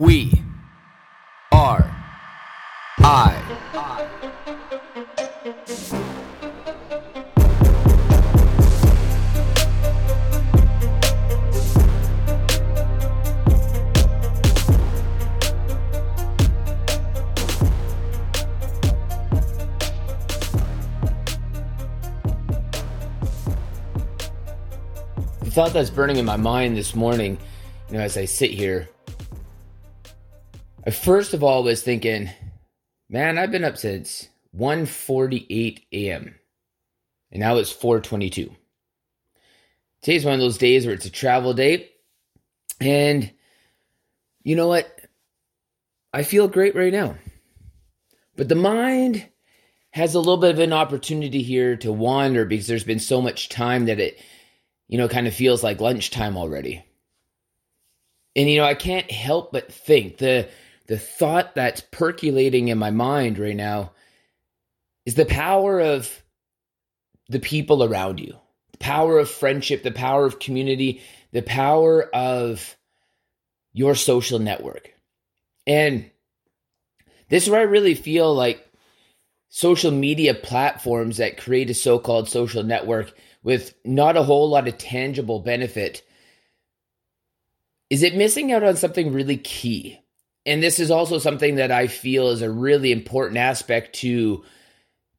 We are I. The thought that's burning in my mind this morning, you know, as I sit here, I first of all was thinking, man, I've been up since 1:48 a.m. and now it's 4:22. Today's one of those days where it's a travel day, and you know what? I feel great right now, but the mind has a little bit of an opportunity here to wander because there's been so much time that it, you know, kind of feels like lunchtime already. And you know, I can't help but think the the thought that's percolating in my mind right now is the power of the people around you, the power of friendship, the power of community, the power of your social network. And this is where I really feel like social media platforms that create a so called social network with not a whole lot of tangible benefit is it missing out on something really key? And this is also something that I feel is a really important aspect to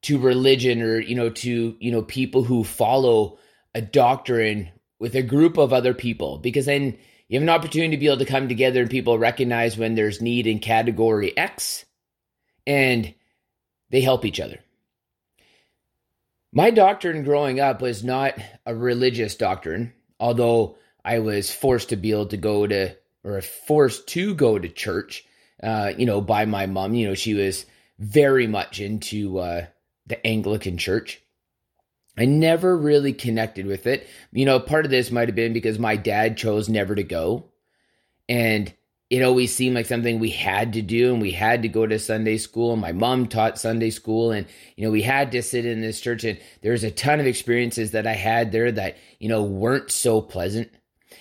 to religion or you know to you know people who follow a doctrine with a group of other people because then you have an opportunity to be able to come together and people recognize when there's need in category X and they help each other. My doctrine growing up was not a religious doctrine, although I was forced to be able to go to, or forced to go to church, uh, you know, by my mom. You know, she was very much into uh, the Anglican church. I never really connected with it. You know, part of this might have been because my dad chose never to go. And it always seemed like something we had to do and we had to go to Sunday school and my mom taught Sunday school and you know we had to sit in this church and there's a ton of experiences that I had there that you know weren't so pleasant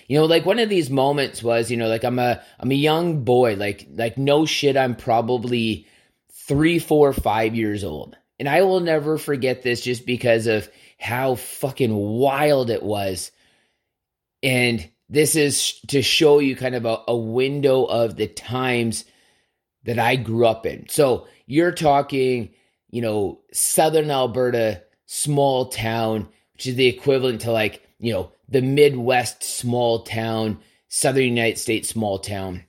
you know like one of these moments was you know like i'm a i'm a young boy like like no shit i'm probably three four five years old. And i will never forget this just because of how fucking wild it was. And this is to show you kind of a, a window of the times that i grew up in. So you're talking you know southern alberta small town which is the equivalent to like you know the Midwest small town, Southern United States small town,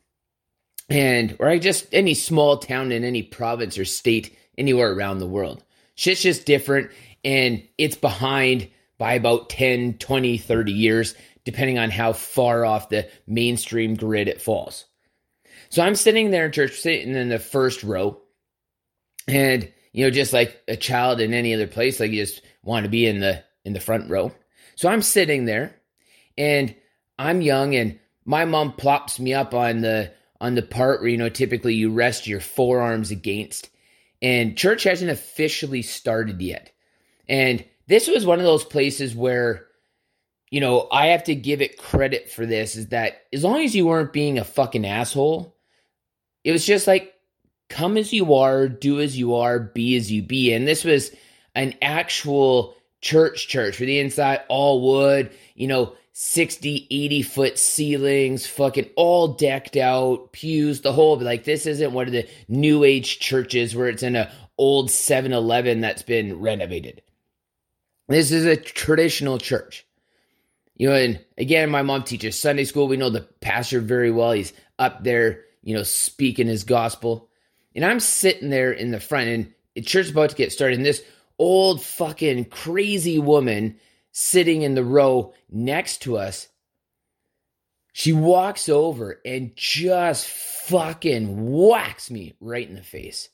and or just any small town in any province or state anywhere around the world. Shit's just different and it's behind by about 10, 20, 30 years, depending on how far off the mainstream grid it falls. So I'm sitting there in church, sitting in the first row, and you know, just like a child in any other place, like you just want to be in the in the front row. So I'm sitting there and I'm young and my mom plops me up on the on the part where you know typically you rest your forearms against and church hasn't officially started yet. And this was one of those places where you know, I have to give it credit for this is that as long as you weren't being a fucking asshole, it was just like come as you are, do as you are, be as you be. And this was an actual church church. For the inside all wood you know 60 80 foot ceilings fucking all decked out pews the whole like this isn't one of the new age churches where it's in a old 7-eleven that's been renovated. This is a traditional church. You know and again my mom teaches sunday school. We know the pastor very well. He's up there you know speaking his gospel. And i'm sitting there in the front and the church's about to get started and this old fucking crazy woman sitting in the row next to us. She walks over and just fucking whacks me right in the face.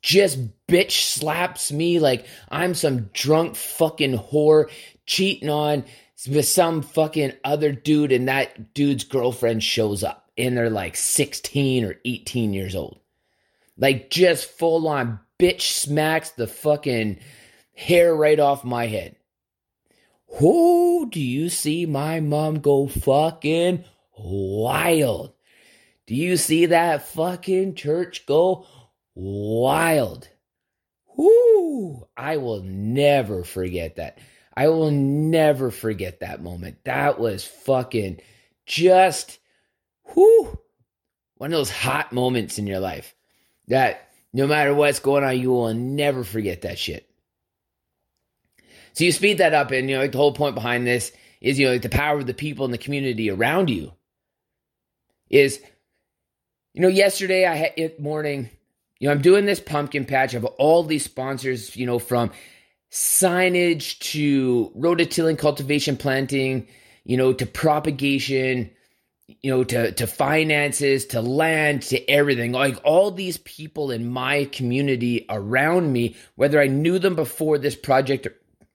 Just bitch slaps me like I'm some drunk fucking whore cheating on with some fucking other dude, and that dude's girlfriend shows up and they're like 16 or 18 years old. Like just full on bitch smacks the fucking hair right off my head. Who do you see my mom go fucking wild? Do you see that fucking church go wild? Whoo! I will never forget that. I will never forget that moment. That was fucking just whoo one of those hot moments in your life that no matter what's going on, you will never forget that shit. So you speed that up, and you know like the whole point behind this is you know like the power of the people in the community around you. Is you know yesterday I had it morning. You know I'm doing this pumpkin patch. Have all these sponsors. You know from signage to rototilling cultivation planting. You know to propagation you know to to finances to land to everything. Like all these people in my community around me whether i knew them before this project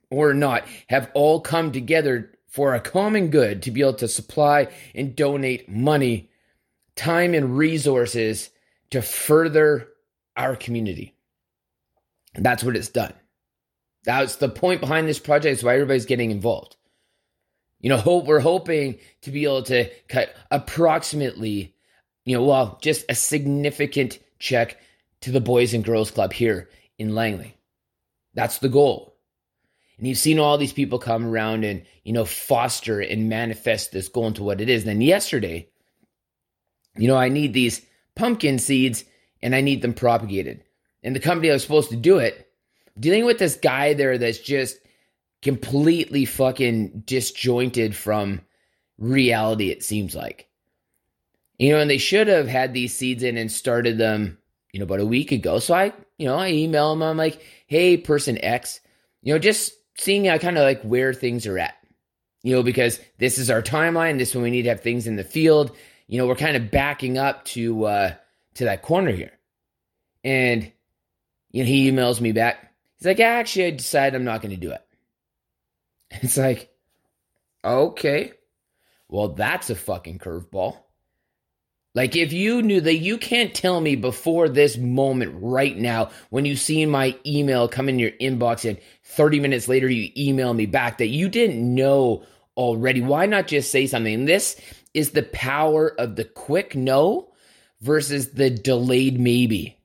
or not have all come together for a common good to be able to supply and donate money time and resources to further our community. That's what it's done. That's the point behind this project. Is why everybody's getting involved you know, hope we're hoping to be able to cut approximately, you know, well, just a significant check to the Boys and Girls Club here in Langley. That's the goal. And you've seen all these people come around and, you know, foster and manifest this goal into what it is. And then yesterday, you know, I need these pumpkin seeds and I need them propagated. And the company I was supposed to do it, dealing with this guy there that's just completely fucking disjointed from reality, it seems like. You know, and they should have had these seeds in and started them, you know, about a week ago. So I, you know, I email them. I'm like, hey, person X, you know, just seeing how kind of like where things are at, you know, because this is our timeline. This is when we need to have things in the field. You know, we're kind of backing up to uh to that corner here. And you know, he emails me back. He's like, actually, I decided I'm not going to do it. It's like, okay, well, that's a fucking curveball. Like, if you knew that you can't tell me before this moment right now, when you see my email come in your inbox and 30 minutes later you email me back that you didn't know already, why not just say something? this is the power of the quick no versus the delayed maybe.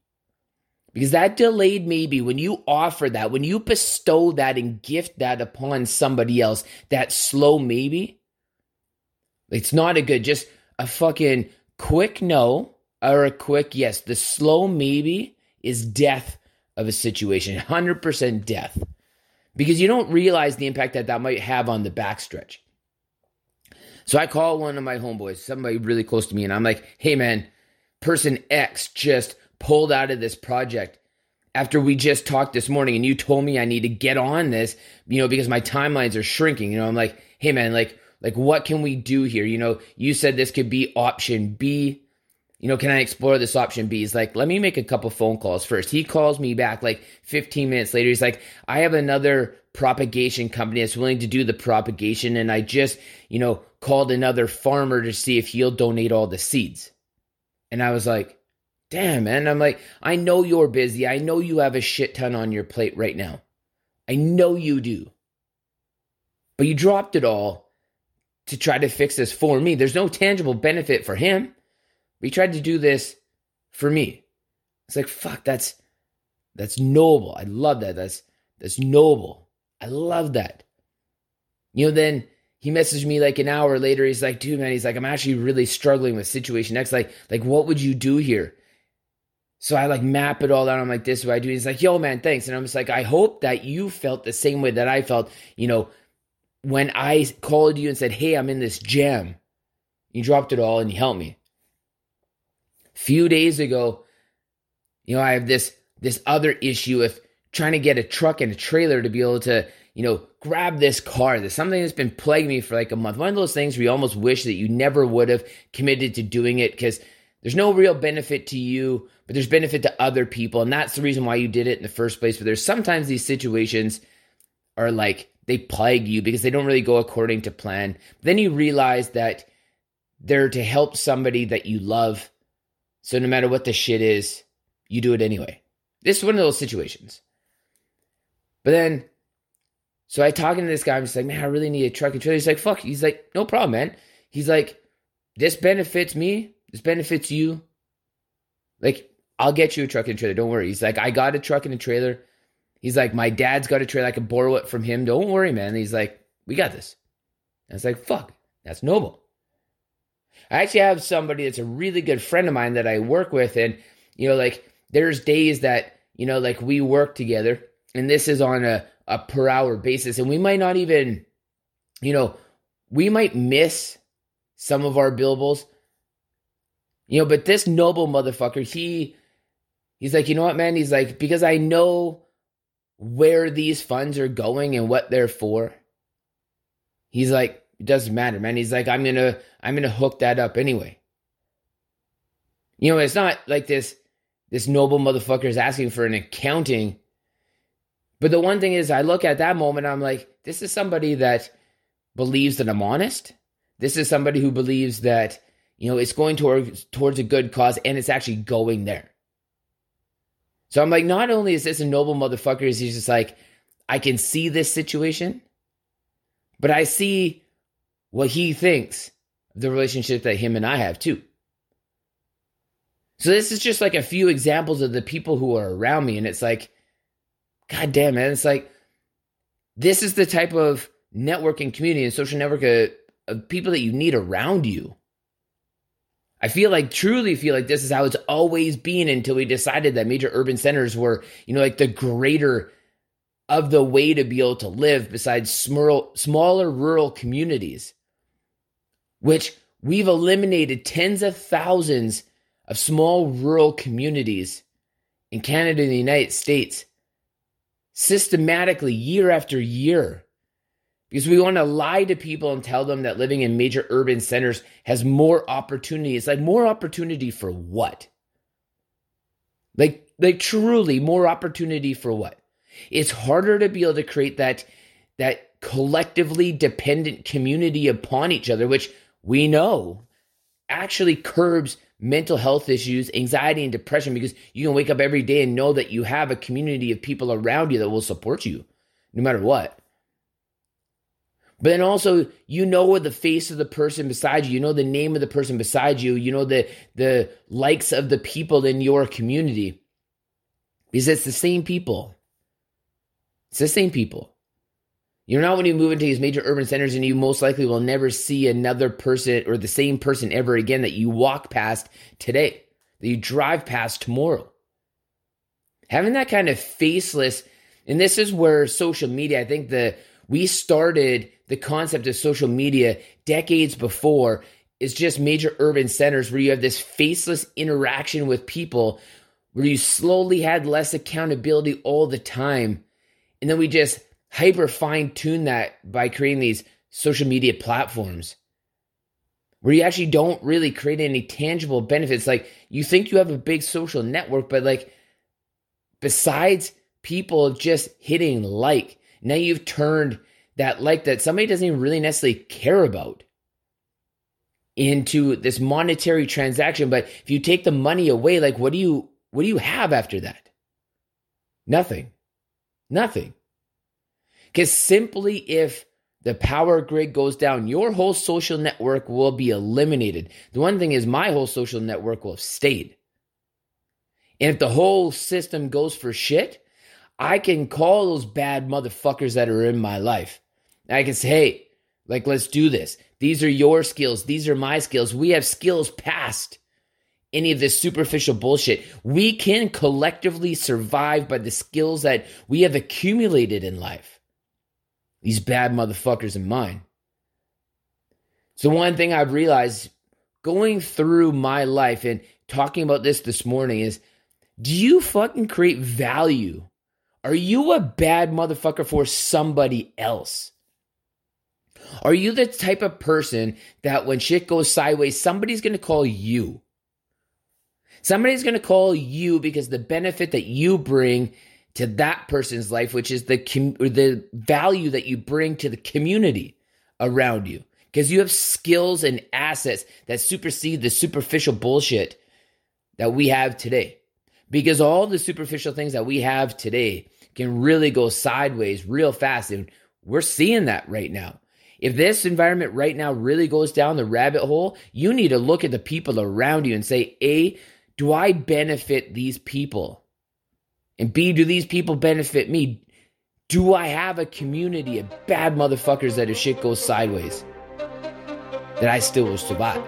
Because that delayed maybe, when you offer that, when you bestow that and gift that upon somebody else, that slow maybe, it's not a good, just a fucking quick no or a quick yes. The slow maybe is death of a situation, 100% death. Because you don't realize the impact that that might have on the backstretch. So I call one of my homeboys, somebody really close to me, and I'm like, hey man, person X just pulled out of this project after we just talked this morning and you told me I need to get on this, you know, because my timelines are shrinking. You know, I'm like, hey man, like, like what can we do here? You know, you said this could be option B. You know, can I explore this option B? He's like, let me make a couple phone calls first. He calls me back like 15 minutes later. He's like, I have another propagation company that's willing to do the propagation. And I just, you know, called another farmer to see if he'll donate all the seeds. And I was like, damn, man. I'm like, I know you're busy. I know you have a shit ton on your plate right now. I know you do. But you dropped it all to try to fix this for me. There's no tangible benefit for him. But he tried to do this for me. It's like, fuck, that's that's noble. I love that. That's that's noble. I love that. You know, then he messaged me like an hour later. He's like, dude, man, he's like, I'm actually really struggling with situation X. Like, like, what would you do here? So I like map it all out. I'm like, this is what I do. He's like, yo, man, thanks. And I'm just like, I hope that you felt the same way that I felt, you know, when I called you and said, hey, I'm in this jam. You dropped it all and you helped me. Few days ago, you know, I have this this other issue of trying to get a truck and a trailer to be able to, you know, grab this car. There's something that's been plaguing me for like a month. One of those things where you almost wish that you never would have committed to doing it because there's no real benefit to you, but there's benefit to other people. And that's the reason why you did it in the first place. But there's sometimes these situations are like they plague you because they don't really go according to plan. Then you realize that they're to help somebody that you love. So no matter what the shit is, you do it anyway. This is one of those situations. But then, so I talking to this guy, I'm just like, man, I really need a truck and trailer. He's like, fuck. He's like, no problem, man. He's like, this benefits me This benefits you. Like, I'll get you a truck and a trailer. Don't worry. He's like, I got a truck and a trailer. He's like, my dad's got a trailer. I can borrow it from him. Don't worry, man. He's like, we got this. And it's like, fuck, that's noble. I actually have somebody that's a really good friend of mine that I work with. And, you know, like, there's days that, you know, like we work together and this is on a, a per hour basis. And we might not even, you know, we might miss some of our billables, you know, but this noble motherfucker, he, he's like, you know what, man? He's like, because I know where these funds are going and what they're for. He's like, it doesn't matter, man. He's like, I'm gonna, I'm gonna hook that up anyway. You know, it's not like this, this noble motherfucker is asking for an accounting. But the one thing is, I look at that moment, I'm like, this is somebody that believes that I'm honest. This is somebody who believes that, you know, it's going towards towards a good cause and it's actually going there. So I'm like, not only is this a noble motherfucker, is he's just like, I can see this situation, but I see what he thinks of the relationship that him and I have too. So this is just like a few examples of the people who are around me, and it's like, God damn, man, it's like this is the type of networking community and social network of, of people that you need around you. I feel like truly feel like this is how it's always been until we decided that major urban centers were, you know, like the greater of the way to be able to live besides small, smaller rural communities, which we've eliminated tens of thousands of small rural communities in Canada and the United States systematically year after year because we want to lie to people and tell them that living in major urban centers has more opportunity. It's like more opportunity for what? Like, like truly more opportunity for what? It's harder to be able to create that that collectively dependent community upon each other, which we know actually curbs mental health issues, anxiety, and depression because you can wake up every day and know that you have a community of people around you that will support you no matter what. But then also, you know the face of the person beside you. You know the name of the person beside you. You know the the likes of the people in your community. Because it's the same people. It's the same people. You're not when you move into these major urban centers and you most likely will never see another person or the same person ever again that you walk past today, that you drive past tomorrow. Having that kind of faceless, and this is where social media, I think the we started the concept of social media decades before is just major urban centers where you have this faceless interaction with people where you slowly had less accountability all the time. And then we just hyper fine tune that by creating these social media platforms where you actually don't really create any tangible benefits. Like you think you have a big social network, but like besides people just hitting like, now you've turned that like that somebody doesn't even really necessarily care about into this monetary transaction. But if you take the money away like what do you what do you have after that? Nothing. Nothing. Because simply if the power grid goes down your whole social network will be eliminated. The one thing is my whole social network will have stayed. And if the whole system goes for shit i can call those bad motherfuckers that are in my life I can say, hey, like, let's do this. These are your skills. These are my skills. We have skills past any of this superficial bullshit. We can collectively survive by the skills that we have accumulated in life. These bad motherfuckers in mine. So, one thing I've realized going through my life and talking about this this morning is do you fucking create value? Are you a bad motherfucker for somebody else? Are you the type of person that when shit goes sideways, somebody's going to call you? Somebody's going to call you because the benefit that you bring to that person's life, which is the com- the value that you bring to the community around you, because you have skills and assets that supersede the superficial bullshit that we have today. Because all the superficial things that we have today can really go sideways real fast, and we're seeing that right now. If this environment right now really goes down the rabbit hole, you need to look at the people around you and say, A, do I benefit these people? And B, do these people benefit me? Do I have a community of bad motherfuckers that if shit goes sideways, that I still will survive?